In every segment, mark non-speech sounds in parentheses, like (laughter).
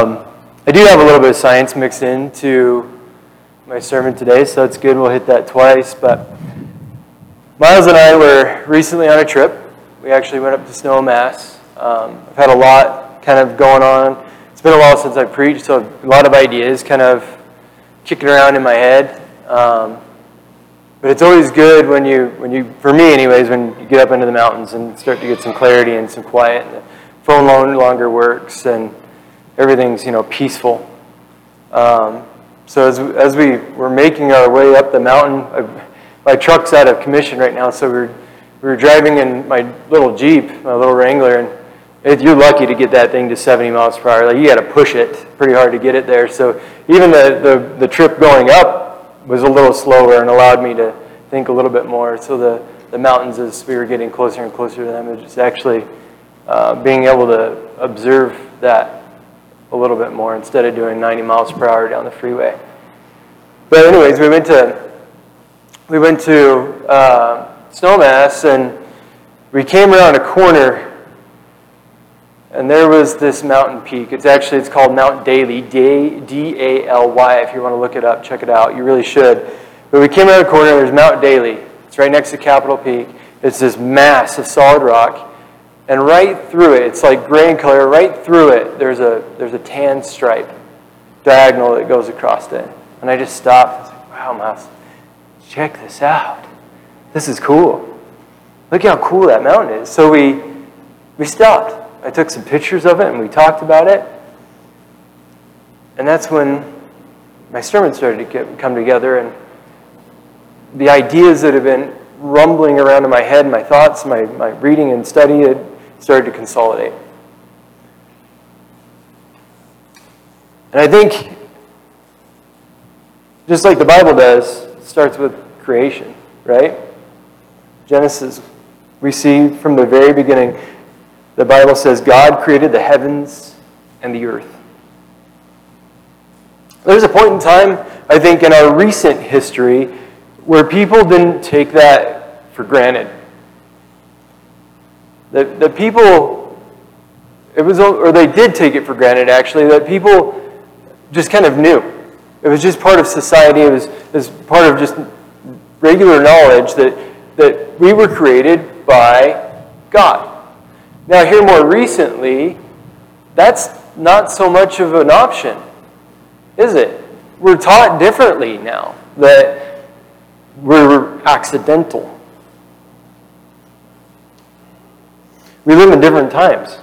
Um, I do have a little bit of science mixed into my sermon today, so it's good. We'll hit that twice. But Miles and I were recently on a trip. We actually went up to Snowmass. Um, I've had a lot kind of going on. It's been a while since I preached, so a lot of ideas kind of kicking around in my head. Um, but it's always good when you, when you, for me anyways, when you get up into the mountains and start to get some clarity and some quiet. And the phone no longer works and everything's, you know, peaceful. Um, so as, as we were making our way up the mountain, I, my truck's out of commission right now, so we were, we were driving in my little Jeep, my little Wrangler, and it, you're lucky to get that thing to 70 miles per hour. Like you got to push it pretty hard to get it there. So even the, the, the trip going up was a little slower and allowed me to think a little bit more. So the, the mountains, as we were getting closer and closer to them, it was actually uh, being able to observe that a little bit more instead of doing 90 miles per hour down the freeway. But anyways, we went to we went to uh, Snowmass and we came around a corner and there was this mountain peak. It's actually it's called Mount Daly, D A L Y. If you want to look it up, check it out. You really should. But we came around a corner. and There's Mount Daly. It's right next to Capitol Peak. It's this mass of solid rock, and right through it, it's like gray in color. Right through it, there's a there's a tan stripe, diagonal that goes across it. And I just stopped. I was like, "Wow, Miles, check this out. This is cool. Look how cool that mountain is." So we we stopped I took some pictures of it and we talked about it. And that's when my sermon started to get, come together and the ideas that have been rumbling around in my head, my thoughts, my, my reading and study started to consolidate. And I think, just like the Bible does, starts with creation, right? Genesis, we see from the very beginning the Bible says God created the heavens and the earth. There's a point in time, I think, in our recent history where people didn't take that for granted. That, that people, it was, or they did take it for granted actually, that people just kind of knew. It was just part of society, it was, it was part of just regular knowledge that, that we were created by God. Now, here more recently, that's not so much of an option, is it? We're taught differently now that we're accidental. We live in different times.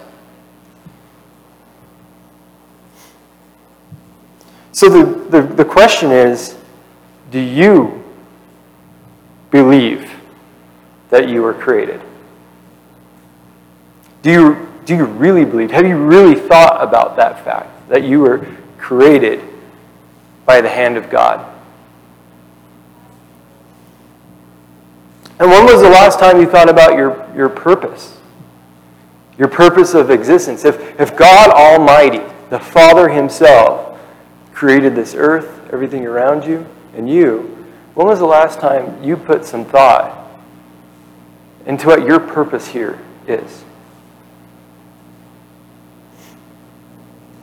So the, the, the question is do you believe that you were created? Do you, do you really believe? Have you really thought about that fact that you were created by the hand of God? And when was the last time you thought about your, your purpose? Your purpose of existence. If, if God Almighty, the Father Himself, created this earth, everything around you, and you, when was the last time you put some thought into what your purpose here is?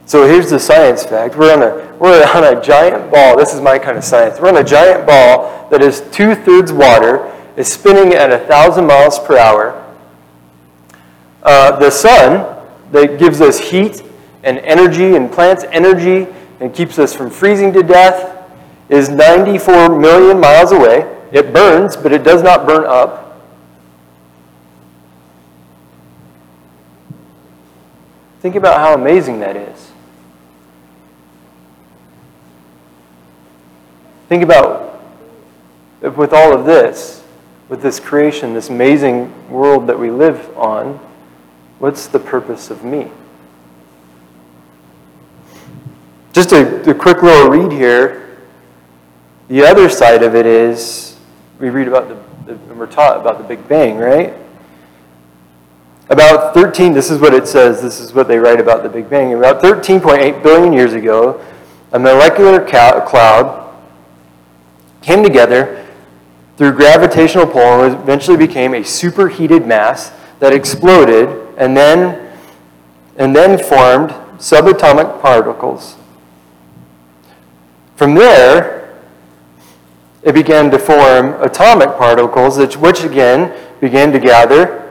So here's the science fact. We're on a, we're on a giant ball. This is my kind of science. We're on a giant ball that is two thirds water, is spinning at a thousand miles per hour. Uh, the sun that gives us heat and energy and plants energy and keeps us from freezing to death is 94 million miles away. It burns, but it does not burn up. Think about how amazing that is. Think about with all of this, with this creation, this amazing world that we live on, what's the purpose of me? Just a, a quick little read here. The other side of it is we read about the, the we're taught about the Big Bang, right? About 13, this is what it says, this is what they write about the Big Bang. About 13.8 billion years ago, a molecular cloud came together through gravitational pull and eventually became a superheated mass that exploded and then, and then formed subatomic particles. From there, it began to form atomic particles, which again began to gather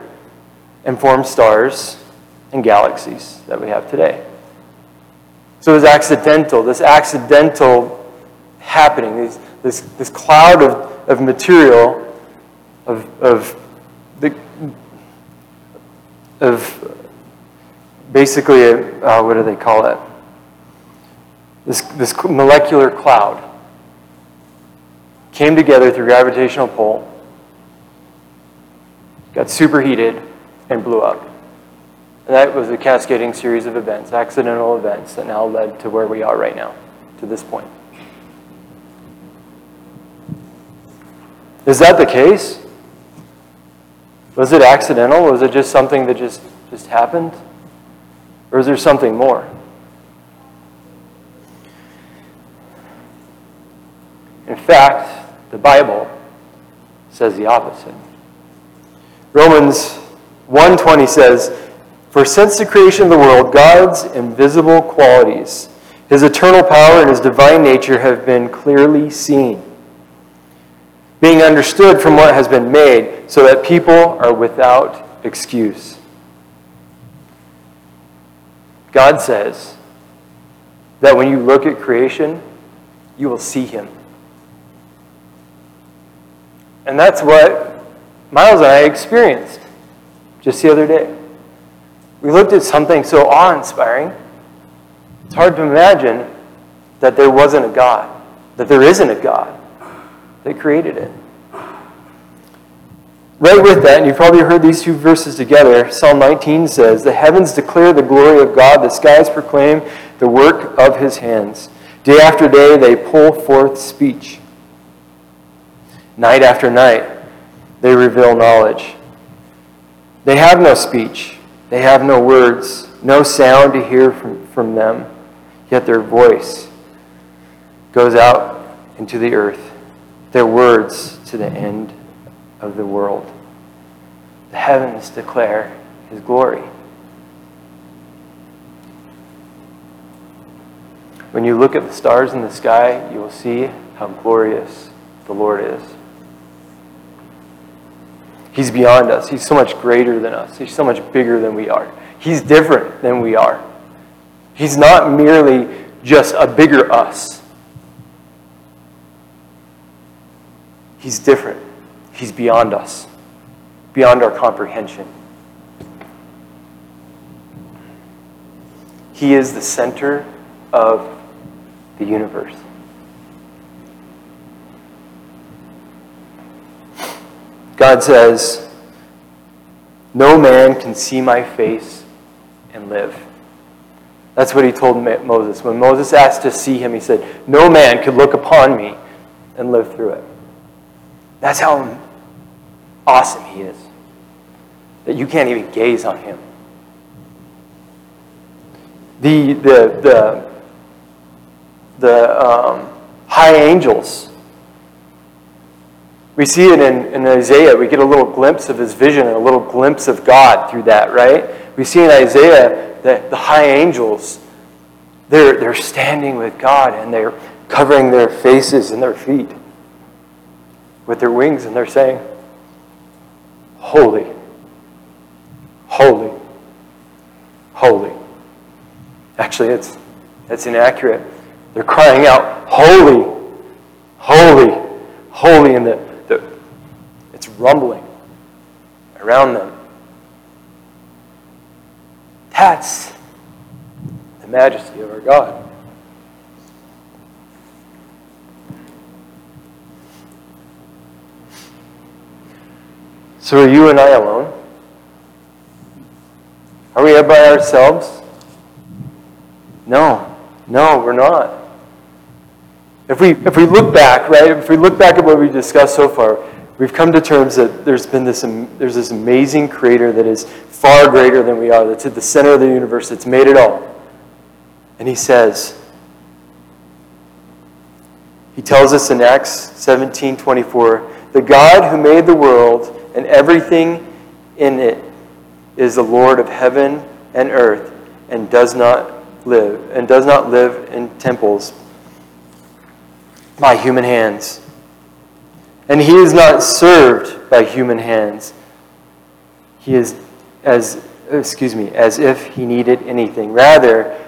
and form stars and galaxies that we have today. So it was accidental, this accidental happening, this, this, this cloud of, of material, of, of, of basically, a, uh, what do they call it? This, this molecular cloud came together through gravitational pull, got superheated, and blew up. And that was a cascading series of events, accidental events, that now led to where we are right now, to this point. Is that the case? Was it accidental? Was it just something that just, just happened? Or is there something more? In fact, the Bible says the opposite. Romans 1:20 says, "For since the creation of the world, God's invisible qualities, his eternal power and his divine nature have been clearly seen, being understood from what has been made, so that people are without excuse." God says that when you look at creation, you will see him. And that's what Miles and I experienced just the other day. We looked at something so awe inspiring, it's hard to imagine that there wasn't a God, that there isn't a God that created it. Right with that, and you've probably heard these two verses together, Psalm 19 says, The heavens declare the glory of God, the skies proclaim the work of his hands. Day after day they pull forth speech. Night after night they reveal knowledge. They have no speech, they have no words, no sound to hear from, from them, yet their voice goes out into the earth, their words to the end of the world. The heavens declare his glory. When you look at the stars in the sky, you will see how glorious the Lord is. He's beyond us. He's so much greater than us. He's so much bigger than we are. He's different than we are. He's not merely just a bigger us. He's different. He's beyond us, beyond our comprehension. He is the center of the universe. God says, No man can see my face and live. That's what he told Moses. When Moses asked to see him, he said, No man could look upon me and live through it. That's how awesome he is. That you can't even gaze on him. The, the, the, the um, high angels, we see it in, in Isaiah. We get a little glimpse of his vision and a little glimpse of God through that, right? We see in Isaiah that the high angels, they're, they're standing with God and they're covering their faces and their feet with their wings and they're saying, Holy, holy, holy. Actually, it's, it's inaccurate. They're crying out, Holy, holy, holy. And the, the, it's rumbling around them. That's the majesty of our God. So are you and I alone? Are we here by ourselves? No, no, we're not. If we, if we look back, right, if we look back at what we've discussed so far, we've come to terms that there's been this, there's this amazing creator that is far greater than we are, that's at the center of the universe, that's made it all. And he says, he tells us in Acts 17 24, the God who made the world and everything in it is the Lord of heaven and earth and does not live and does not live in temples by human hands. And he is not served by human hands. He is as excuse me, as if he needed anything. Rather,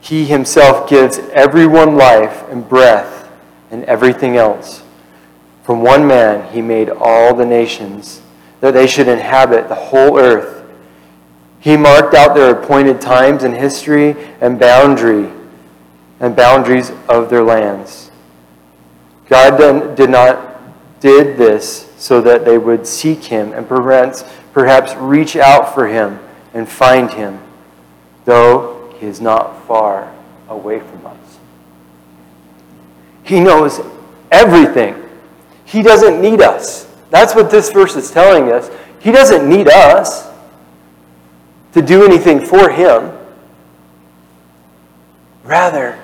he himself gives everyone life and breath and everything else. From one man he made all the nations, that they should inhabit the whole earth. He marked out their appointed times in history and boundary and boundaries of their lands. God then did not did this so that they would seek him and perhaps, perhaps reach out for him and find him, though he is not far away from us. He knows everything. He doesn't need us. That's what this verse is telling us. He doesn't need us to do anything for him. Rather,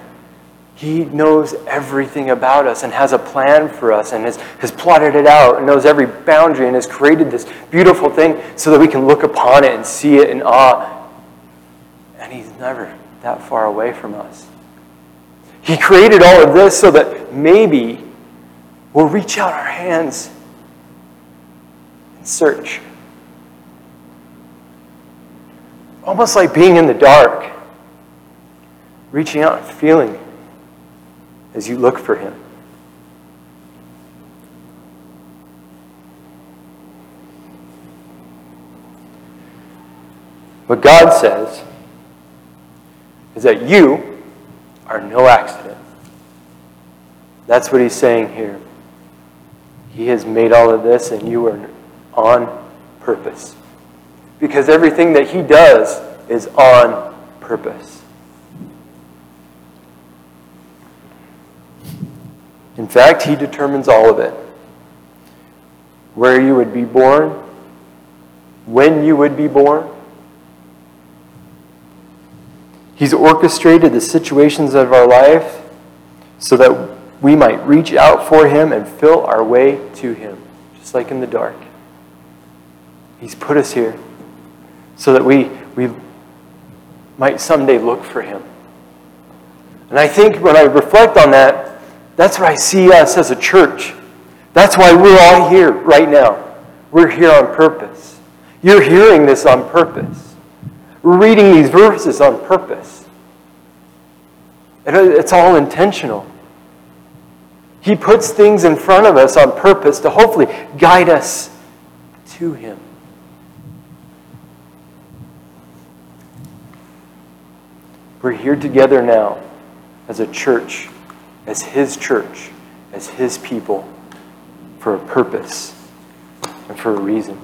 he knows everything about us and has a plan for us and has, has plotted it out and knows every boundary and has created this beautiful thing so that we can look upon it and see it in awe. And He's never that far away from us. He created all of this so that maybe we'll reach out our hands and search. Almost like being in the dark, reaching out feeling as you look for him. What God says is that you are no accident. That's what he's saying here. He has made all of this, and you are on purpose. Because everything that he does is on purpose. In fact, He determines all of it where you would be born, when you would be born. He's orchestrated the situations of our life so that we might reach out for Him and fill our way to Him, just like in the dark. He's put us here so that we, we might someday look for Him. And I think when I reflect on that, that's where I see us as a church. That's why we're all here right now. We're here on purpose. You're hearing this on purpose. We're reading these verses on purpose. It's all intentional. He puts things in front of us on purpose to hopefully guide us to Him. We're here together now as a church as His church, as His people, for a purpose and for a reason.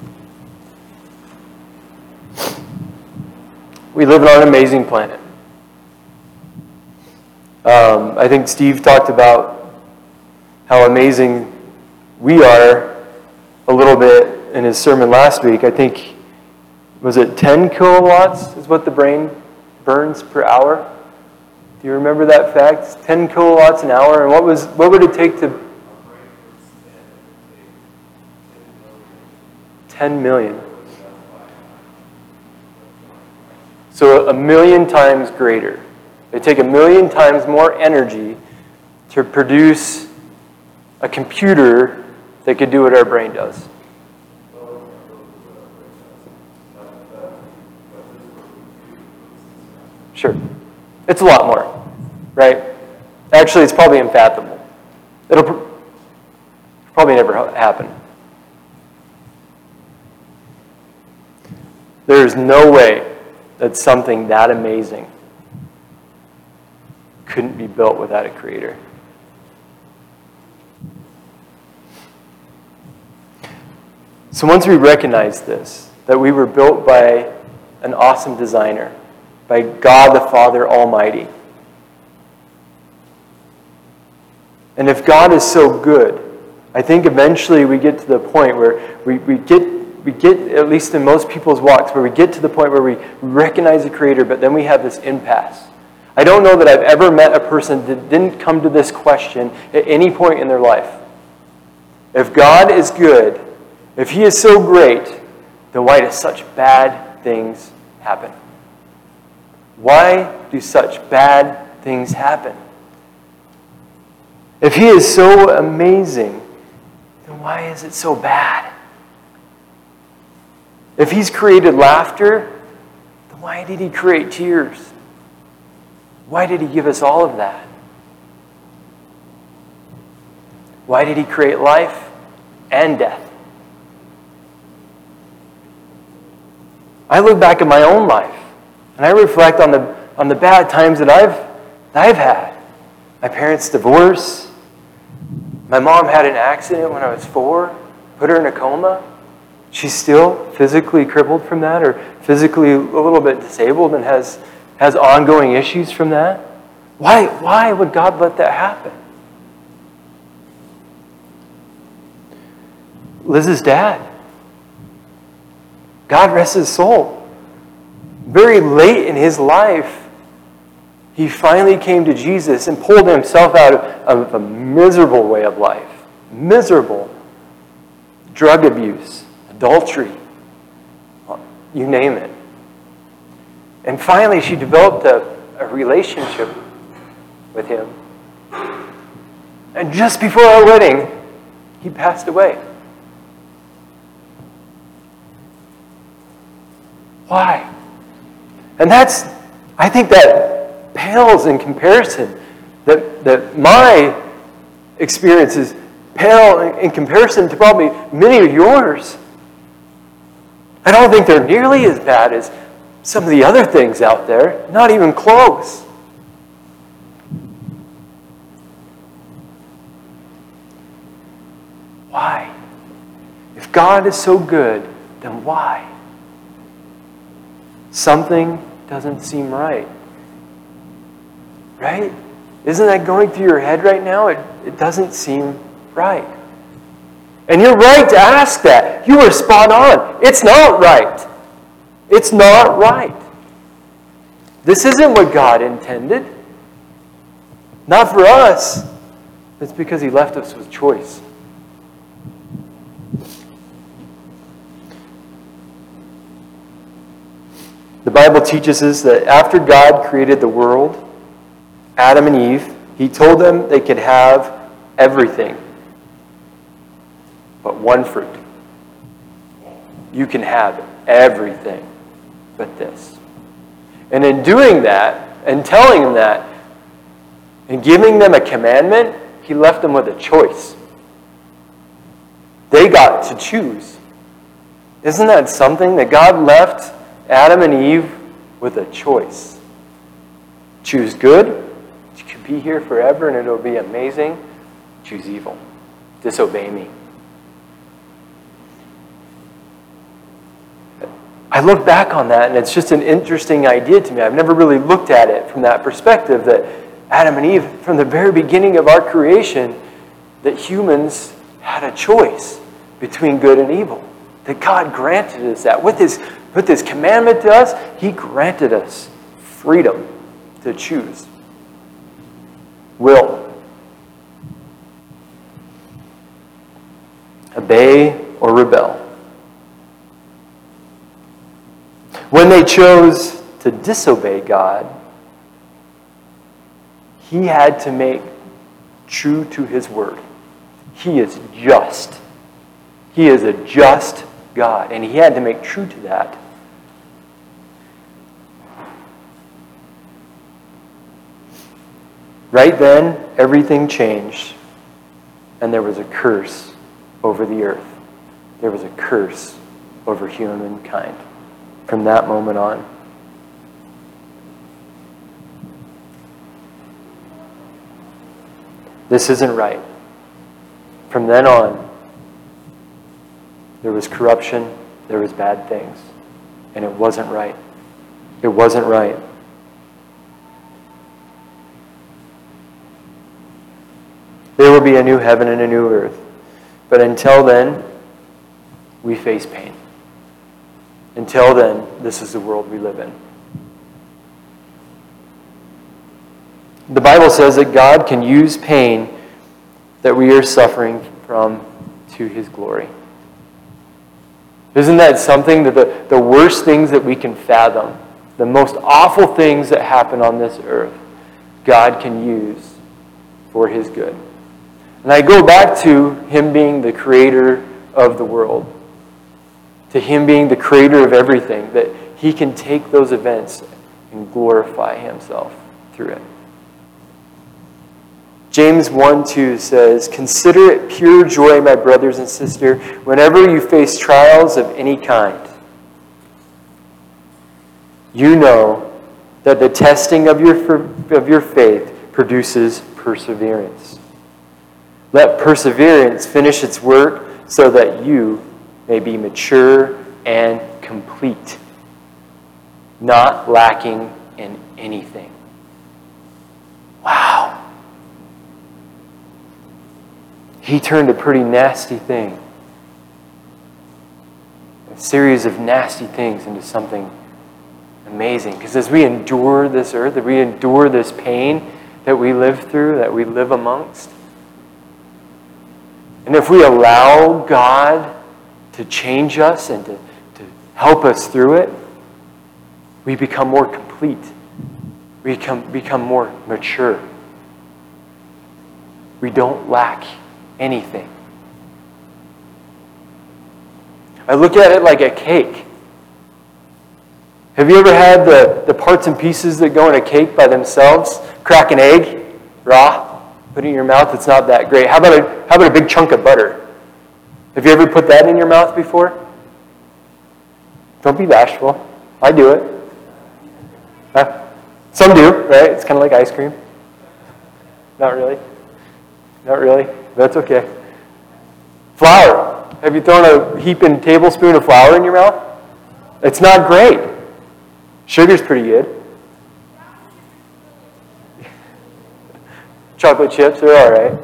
We live on an amazing planet. Um, I think Steve talked about how amazing we are a little bit in his sermon last week. I think, was it 10 kilowatts is what the brain burns per hour? Do you remember that fact? 10 kilowatts an hour. And what, was, what would it take to. 10 million. So a million times greater. They take a million times more energy to produce a computer that could do what our brain does. Sure. It's a lot more, right? Actually, it's probably unfathomable. It'll probably never happen. There's no way that something that amazing couldn't be built without a creator. So once we recognize this, that we were built by an awesome designer, by God the Father Almighty. And if God is so good, I think eventually we get to the point where we, we get we get, at least in most people's walks, where we get to the point where we recognize the Creator, but then we have this impasse. I don't know that I've ever met a person that didn't come to this question at any point in their life. If God is good, if He is so great, then why do such bad things happen? Why do such bad things happen? If he is so amazing, then why is it so bad? If he's created laughter, then why did he create tears? Why did he give us all of that? Why did he create life and death? I look back at my own life and I reflect on the, on the bad times that I've, that I've had. My parents' divorce. My mom had an accident when I was four, put her in a coma. She's still physically crippled from that or physically a little bit disabled and has, has ongoing issues from that. Why, why would God let that happen? Liz's dad God rest his soul. Very late in his life, he finally came to Jesus and pulled himself out of a miserable way of life. Miserable. Drug abuse, adultery, you name it. And finally, she developed a, a relationship with him. And just before our wedding, he passed away. Why? And that's, I think that pales in comparison. That, that my experiences pale in comparison to probably many of yours. I don't think they're nearly as bad as some of the other things out there, not even close. Why? If God is so good, then why? Something doesn't seem right. Right? Isn't that going through your head right now? It, it doesn't seem right. And you're right to ask that. You are spot on. It's not right. It's not right. This isn't what God intended. Not for us. It's because He left us with choice. The Bible teaches us that after God created the world, Adam and Eve, he told them they could have everything but one fruit. You can have everything but this. And in doing that, and telling them that, and giving them a commandment, he left them with a choice. They got to choose. Isn't that something that God left Adam and Eve with a choice. Choose good, you can be here forever and it'll be amazing. Choose evil. Disobey me. I look back on that and it's just an interesting idea to me. I've never really looked at it from that perspective that Adam and Eve, from the very beginning of our creation, that humans had a choice between good and evil. That God granted us that. With his with this commandment to us, he granted us freedom to choose. Will. Obey or rebel. When they chose to disobey God, he had to make true to his word. He is just. He is a just God. And he had to make true to that. Right then, everything changed, and there was a curse over the earth. There was a curse over humankind from that moment on. This isn't right. From then on, there was corruption, there was bad things, and it wasn't right. It wasn't right. There will be a new heaven and a new earth. But until then, we face pain. Until then, this is the world we live in. The Bible says that God can use pain that we are suffering from to his glory. Isn't that something that the, the worst things that we can fathom the most awful things that happen on this earth, God can use for his good. And I go back to him being the creator of the world, to him being the creator of everything, that he can take those events and glorify himself through it. James 1 2 says, Consider it pure joy, my brothers and sisters, whenever you face trials of any kind. You know that the testing of your, of your faith produces perseverance. Let perseverance finish its work so that you may be mature and complete, not lacking in anything. Wow. He turned a pretty nasty thing, a series of nasty things, into something amazing. Because as we endure this earth, as we endure this pain that we live through, that we live amongst, and if we allow God to change us and to, to help us through it, we become more complete. We become, become more mature. We don't lack anything. I look at it like a cake. Have you ever had the, the parts and pieces that go in a cake by themselves? Crack an egg, raw, put it in your mouth, it's not that great. How about a, how about a big chunk of butter? Have you ever put that in your mouth before? Don't be bashful. I do it. Huh? Some do, right? It's kind of like ice cream. Not really. Not really. That's okay. Flour. Have you thrown a heaping tablespoon of flour in your mouth? It's not great. Sugar's pretty good. (laughs) Chocolate chips are all right.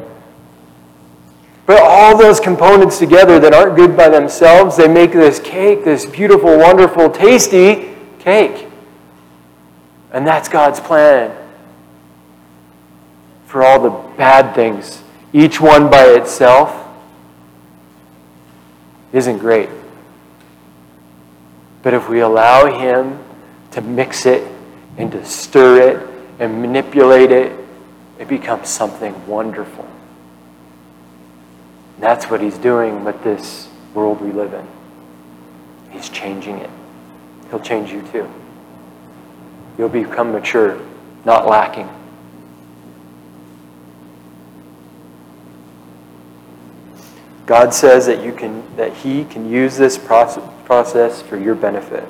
But all those components together that aren't good by themselves, they make this cake, this beautiful, wonderful, tasty cake. And that's God's plan for all the bad things each one by itself, isn't great. But if we allow Him to mix it and to stir it and manipulate it, it becomes something wonderful. And that's what He's doing with this world we live in. He's changing it. He'll change you too. You'll become mature, not lacking. God says that you can that he can use this process for your benefit.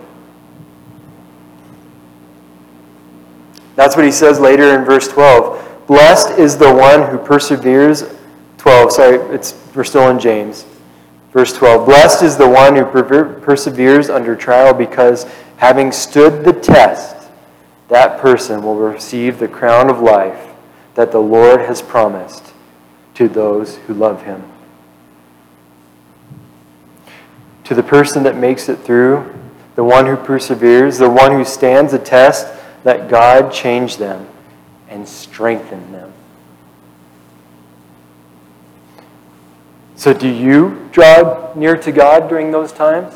That's what he says later in verse 12. Blessed is the one who perseveres 12, sorry, it's we're still in James. Verse 12. Blessed is the one who perseveres under trial because having stood the test, that person will receive the crown of life that the Lord has promised to those who love him. To the person that makes it through, the one who perseveres, the one who stands the test, let God change them and strengthen them. So, do you draw near to God during those times?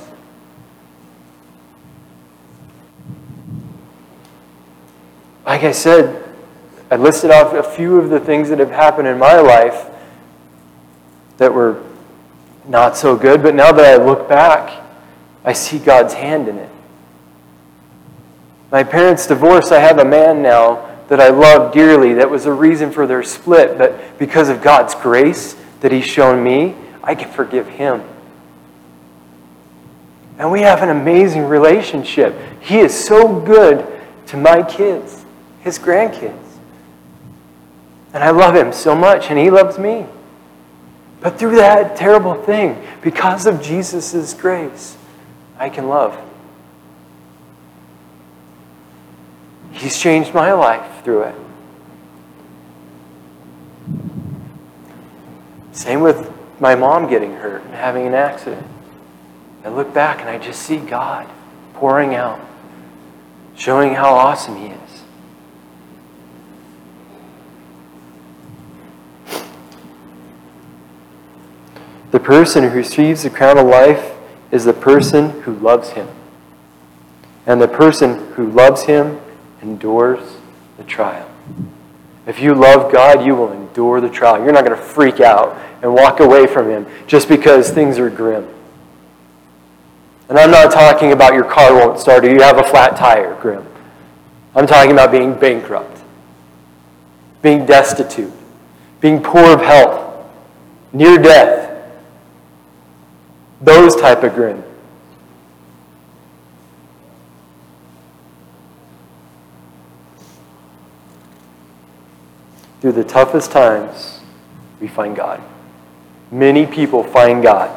Like I said, I listed off a few of the things that have happened in my life that were not so good, but now that I look back, I see God's hand in it. My parents' divorce, I have a man now that I love dearly. That was a reason for their split, but because of God's grace that He's shown me, I can forgive him. And we have an amazing relationship. He is so good to my kids, his grandkids. And I love him so much, and he loves me. But through that terrible thing, because of Jesus' grace, I can love. He's changed my life through it. Same with my mom getting hurt and having an accident. I look back and I just see God pouring out, showing how awesome He is. The person who receives the crown of life is the person who loves him. and the person who loves him endures the trial. If you love God, you will endure the trial. You're not going to freak out and walk away from him just because things are grim. And I'm not talking about your car won't start or you have a flat tire, grim. I'm talking about being bankrupt, being destitute, being poor of health, near death. Those type of grim. Through the toughest times, we find God. Many people find God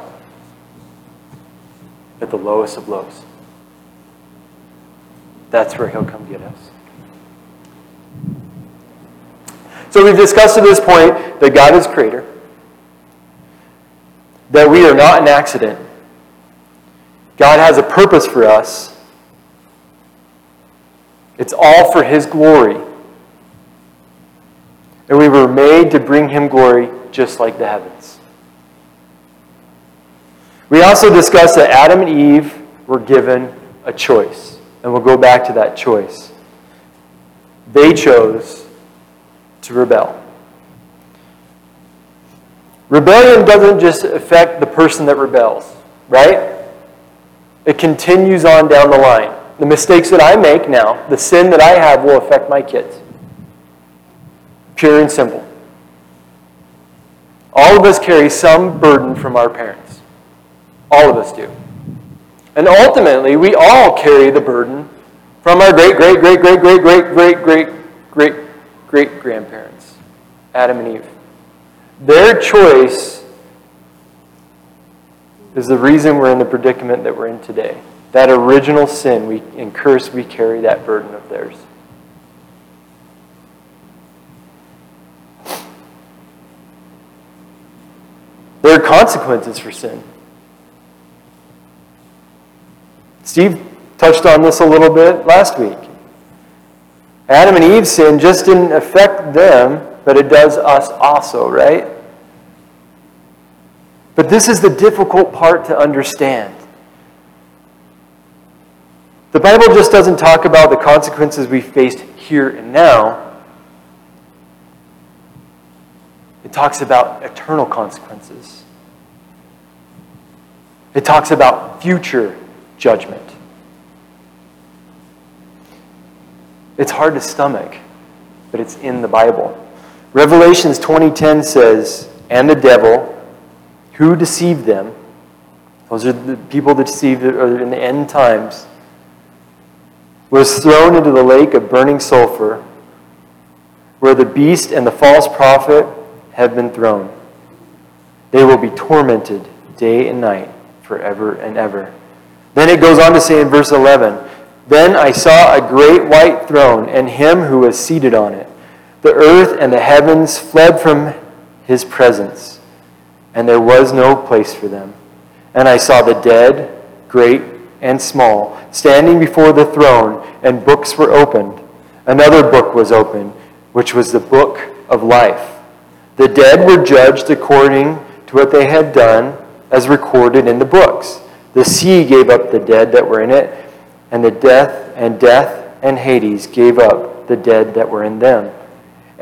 at the lowest of lows. That's where He'll come get us. So we've discussed at this point that God is creator, that we are not an accident. God has a purpose for us. It's all for His glory. And we were made to bring Him glory just like the heavens. We also discussed that Adam and Eve were given a choice. And we'll go back to that choice. They chose to rebel. Rebellion doesn't just affect the person that rebels, right? It continues on down the line. The mistakes that I make now, the sin that I have, will affect my kids. Pure and simple. All of us carry some burden from our parents. All of us do. And ultimately, we all carry the burden from our great, great, great, great, great, great, great, great, great, great grandparents, Adam and Eve. Their choice is the reason we're in the predicament that we're in today. That original sin we, and curse, we carry that burden of theirs. There are consequences for sin. Steve touched on this a little bit last week. Adam and Eve's sin just didn't affect them, but it does us also, right? But this is the difficult part to understand. The Bible just doesn't talk about the consequences we faced here and now. It talks about eternal consequences. It talks about future judgment. It's hard to stomach, but it's in the Bible. Revelations 20:10 says, "And the devil who deceived them, those are the people that deceived in the end times, was thrown into the lake of burning sulfur, where the beast and the false prophet have been thrown. They will be tormented day and night forever and ever. Then it goes on to say in verse 11 Then I saw a great white throne and him who was seated on it. The earth and the heavens fled from his presence, and there was no place for them. And I saw the dead, great and small, standing before the throne, and books were opened. Another book was opened, which was the book of life. The dead were judged according to what they had done, as recorded in the books. The sea gave up the dead that were in it, and the death and death and Hades gave up the dead that were in them.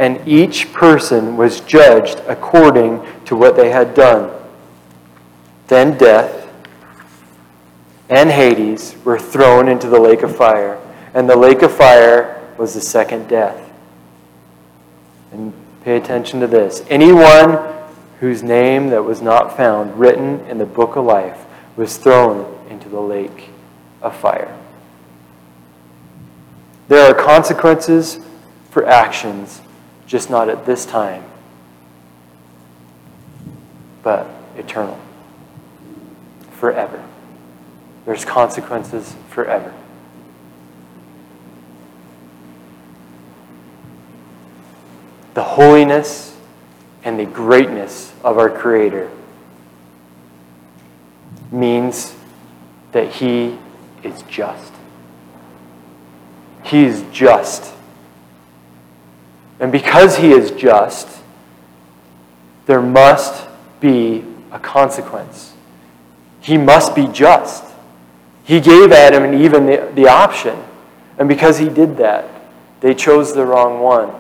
And each person was judged according to what they had done. Then death and Hades were thrown into the lake of fire, and the lake of fire was the second death. And pay attention to this. Anyone whose name that was not found written in the book of life was thrown into the lake of fire. There are consequences for actions, just not at this time, but eternal, forever. There's consequences forever. The holiness and the greatness of our Creator means that He is just. He is just. And because He is just, there must be a consequence. He must be just. He gave Adam and Eve the, the option. And because he did that, they chose the wrong one.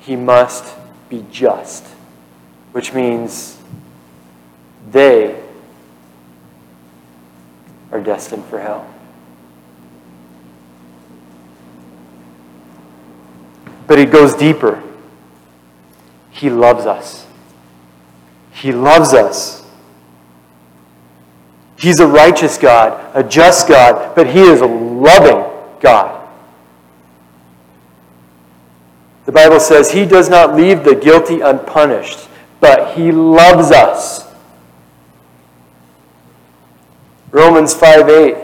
He must be just, which means they are destined for hell. But it goes deeper. He loves us. He loves us. He's a righteous God, a just God, but He is a loving God. The Bible says He does not leave the guilty unpunished, but He loves us. Romans 5 8.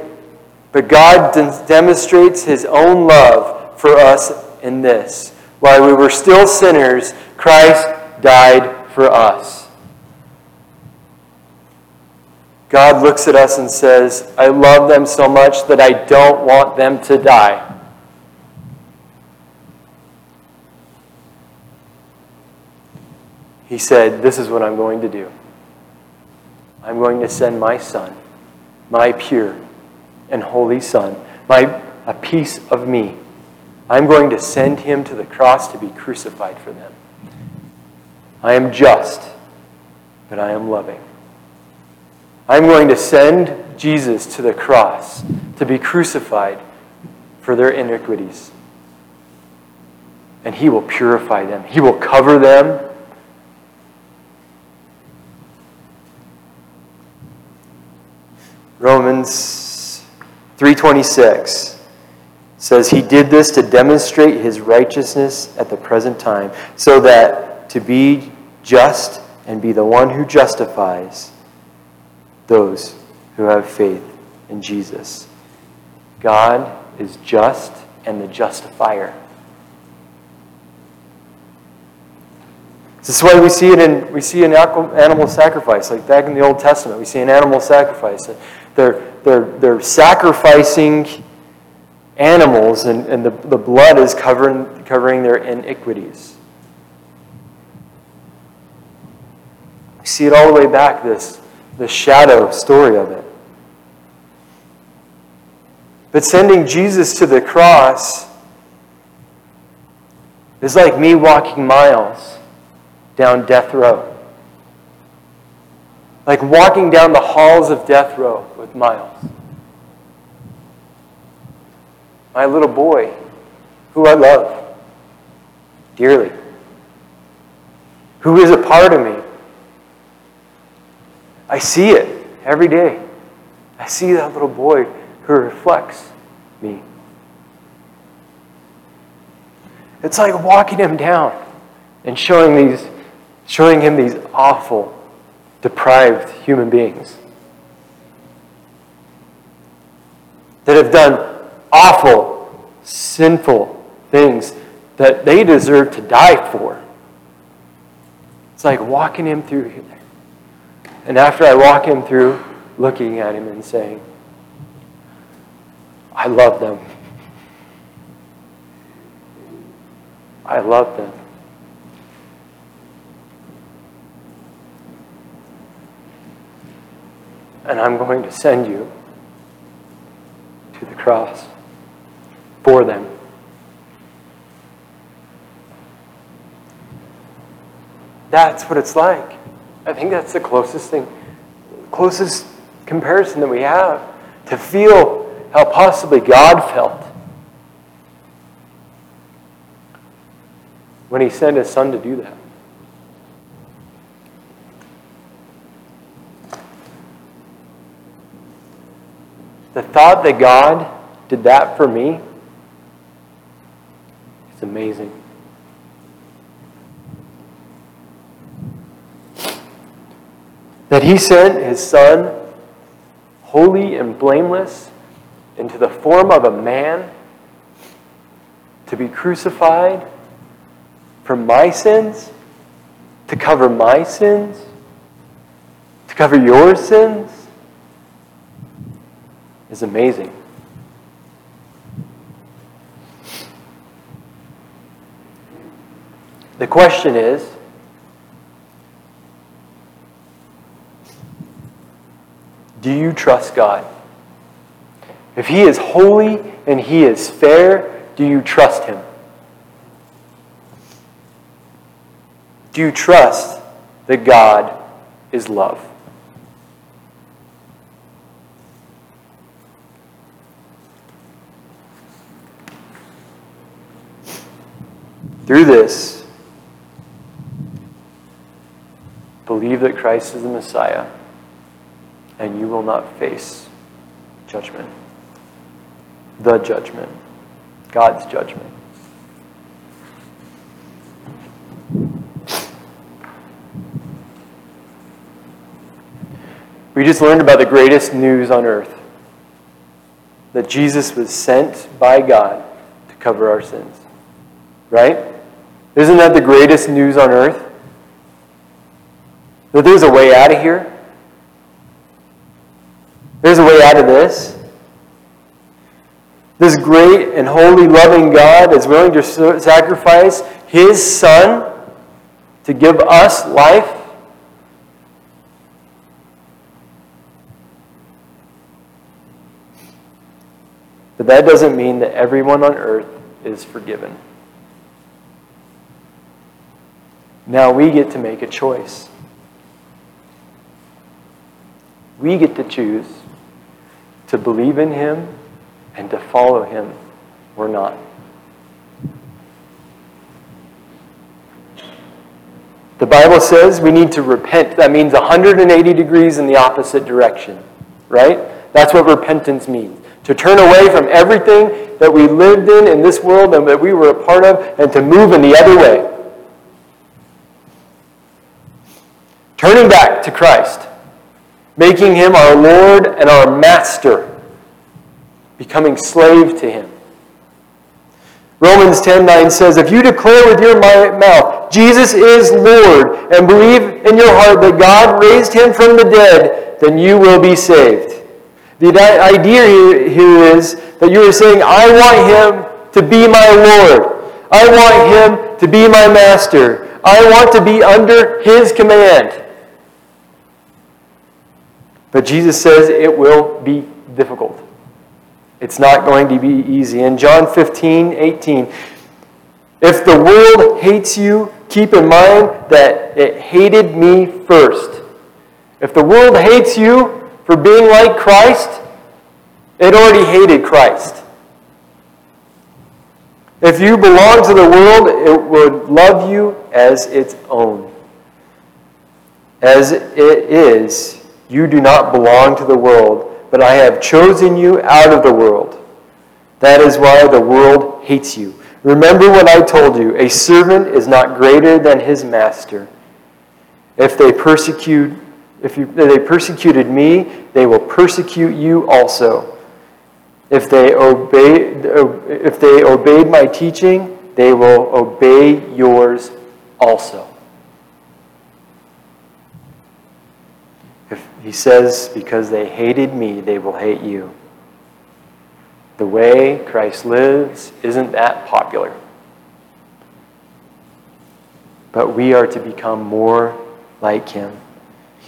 But God demonstrates His own love for us in this while we were still sinners, Christ died for us. God looks at us and says, I love them so much that I don't want them to die. He said, This is what I'm going to do. I'm going to send my son, my pure and holy son, my, a piece of me I'm going to send him to the cross to be crucified for them. I am just, but I am loving. I'm going to send Jesus to the cross to be crucified for their iniquities. And he will purify them. He will cover them. Romans 326 says he did this to demonstrate his righteousness at the present time, so that to be just and be the one who justifies those who have faith in Jesus. God is just and the justifier. This is why we see it in we see an animal sacrifice, like back in the Old Testament. We see an animal sacrifice. They're, they're, they're sacrificing animals, and, and the, the blood is covering, covering their iniquities. We see it all the way back, this, the shadow story of it. But sending Jesus to the cross is like me walking miles down death row. Like walking down the halls of death row with Miles my little boy, who I love dearly, who is a part of me. I see it every day. I see that little boy who reflects me. It's like walking him down and showing these showing him these awful deprived human beings that have done awful, sinful things that they deserve to die for. It's like walking him through here. And after I walk him through, looking at him and saying, I love them. I love them. And I'm going to send you to the cross for them. That's what it's like. I think that's the closest thing, closest comparison that we have to feel how possibly God felt when He sent His Son to do that. The thought that God did that for me amazing. That he sent his son, holy and blameless, into the form of a man to be crucified for my sins, to cover my sins, to cover your sins, is amazing. The question is do you trust God? If He is holy and he is fair, do you trust him? Do you trust that God is love? Through this, believe that Christ is the Messiah, and you will not face judgment. The judgment. God's judgment. We just learned about the greatest news on earth that Jesus was sent by God to cover our sins. Right? Isn't that the greatest news on earth? That there's a way out of here? There's a way out of this? This great and holy, loving God is willing to sacrifice His Son to give us life? But that doesn't mean that everyone on earth is forgiven. Now we get to make a choice. We get to choose to believe in Him and to follow Him or not. The Bible says we need to repent. That means 180 degrees in the opposite direction, right? That's what repentance means. To turn away from everything that we lived in in this world and that we were a part of and to move in the other way. Turning back to Christ, making him our Lord and our Master, becoming slave to him. Romans 10:9 says, If you declare with your mouth, Jesus is Lord, and believe in your heart that God raised him from the dead, then you will be saved. The idea here is that you are saying, I want him to be my Lord. I want him to be my master. I want to be under his command. But Jesus says it will be difficult. It's not going to be easy. In John 15, 18, if the world hates you, keep in mind that it hated me first. If the world hates you for being like Christ, it already hated Christ. If you belong to the world, it would love you as its own. As it is, you do not belong to the world, but I have chosen you out of the world. That is why the world hates you. Remember what I told you a servant is not greater than his master. If they persecute if, you, if they persecuted me, they will persecute you also. If they obeyed if they obeyed my teaching, they will obey yours also. He says, Because they hated me, they will hate you. The way Christ lives isn't that popular. But we are to become more like him.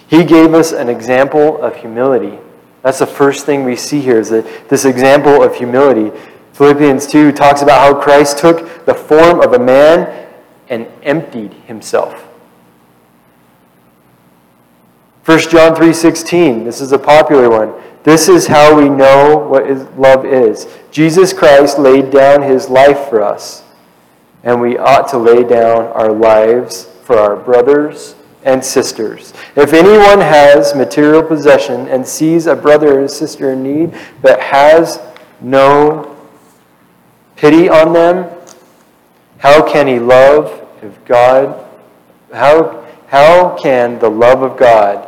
He gave us an example of humility. That's the first thing we see here is that this example of humility. Philippians 2 talks about how Christ took the form of a man and emptied himself. 1 John 3:16, this is a popular one. This is how we know what is, love is. Jesus Christ laid down his life for us, and we ought to lay down our lives for our brothers and sisters. If anyone has material possession and sees a brother or sister in need but has no pity on them, how can he love if God how how can the love of God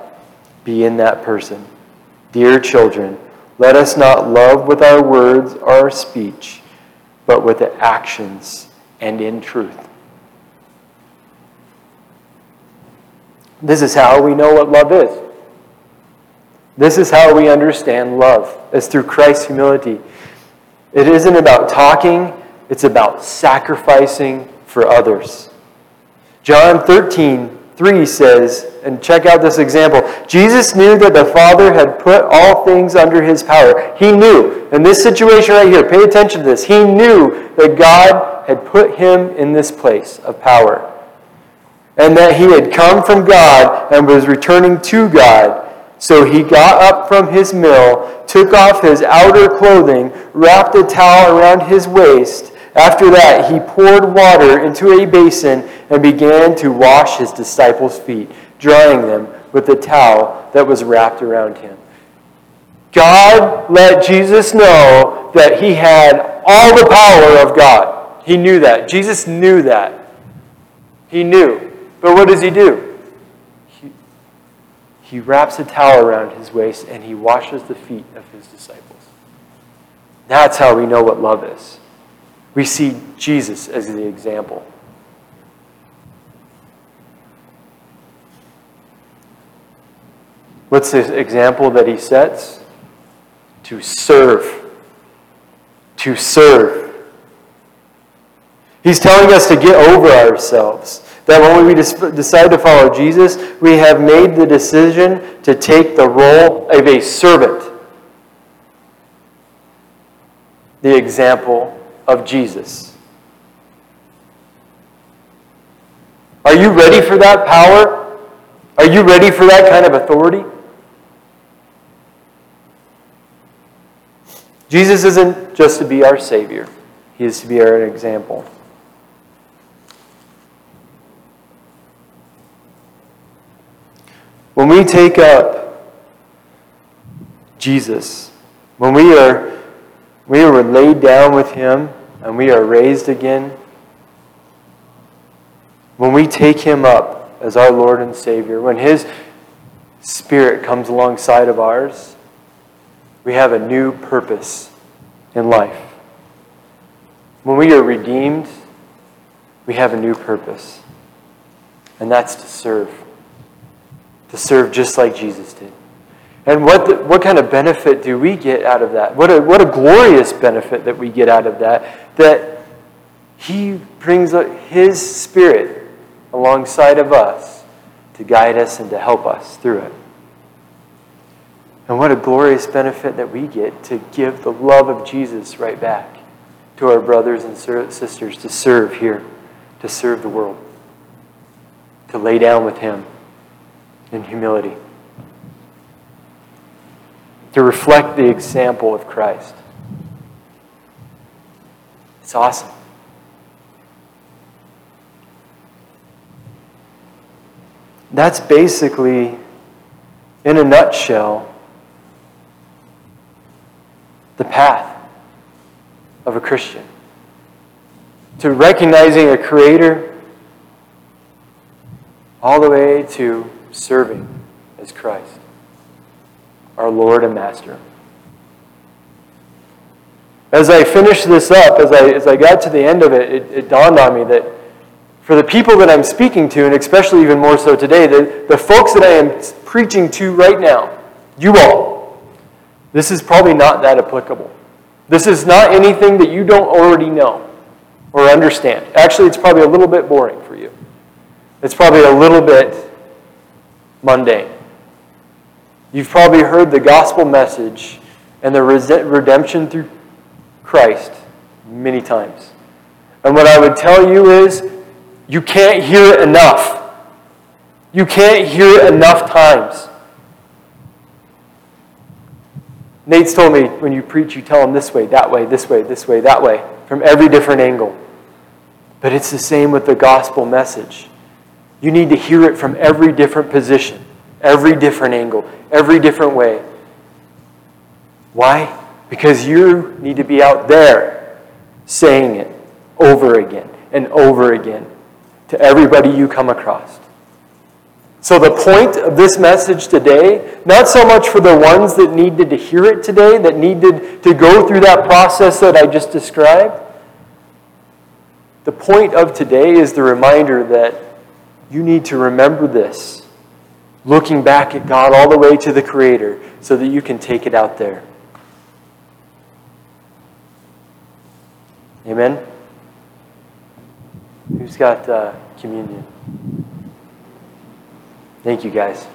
be in that person. Dear children, let us not love with our words or our speech, but with the actions and in truth. This is how we know what love is. This is how we understand love. It's through Christ's humility. It isn't about talking, it's about sacrificing for others. John 13, 3 says, and check out this example. Jesus knew that the Father had put all things under his power. He knew, in this situation right here, pay attention to this. He knew that God had put him in this place of power. And that he had come from God and was returning to God. So he got up from his mill, took off his outer clothing, wrapped a towel around his waist, after that, he poured water into a basin and began to wash his disciples' feet, drying them with the towel that was wrapped around him. God let Jesus know that he had all the power of God. He knew that. Jesus knew that. He knew. But what does he do? He, wraps a towel around his waist and he washes the feet of his disciples. That's how we know what love is. We see Jesus as the example. What's the example that he sets? To serve. To serve. He's telling us to get over ourselves. That when we decide to follow Jesus, we have made the decision to take the role of a servant. The example of Jesus. Are you ready for that power? Are you ready for that kind of authority? Jesus isn't just to be our Savior, He is to be our example. When we take up Jesus, when we are we are laid down with him and we are raised again. When we take him up as our Lord and Savior, when his Spirit comes alongside of ours, we have a new purpose in life. When we are redeemed, we have a new purpose, and that's to serve. To serve just like Jesus did. And what, the, what kind of benefit do we get out of that? What a, what a glorious benefit that we get out of that. That He brings His Spirit alongside of us to guide us and to help us through it. And what a glorious benefit that we get to give the love of Jesus right back to our brothers and sisters to serve here, to serve the world, to lay down with Him in humility to reflect the example of Christ. It's awesome. That's basically, in a nutshell, the path of a Christian. To recognizing a Creator all the way to serving as Christ our Lord and Master. As I finished this up, as I, as I got to the end of it, it, it dawned on me that for the people that I'm speaking to, and especially even more so today, the, the folks that I am preaching to right now, you all, this is probably not that applicable. This is not anything that you don't already know or understand. Actually, it's probably a little bit boring for you. It's probably a little bit mundane. You've probably heard the gospel message and the redemption through Christ many times. And what I would tell you is you can't hear it enough. You can't hear it enough times. Nate's told me when you preach, you tell them this way, that way, this way, this way, that way, from every different angle. But it's the same with the gospel message. You need to hear it from every different position. Every different angle, every different way. Why? Because you need to be out there saying it over again and over again to everybody you come across. So, the point of this message today, not so much for the ones that needed to hear it today, that needed to go through that process that I just described. The point of today is the reminder that you need to remember this looking back at God all the way to the Creator so that you can take it out there. Amen? Who's got uh, communion? Thank you, guys.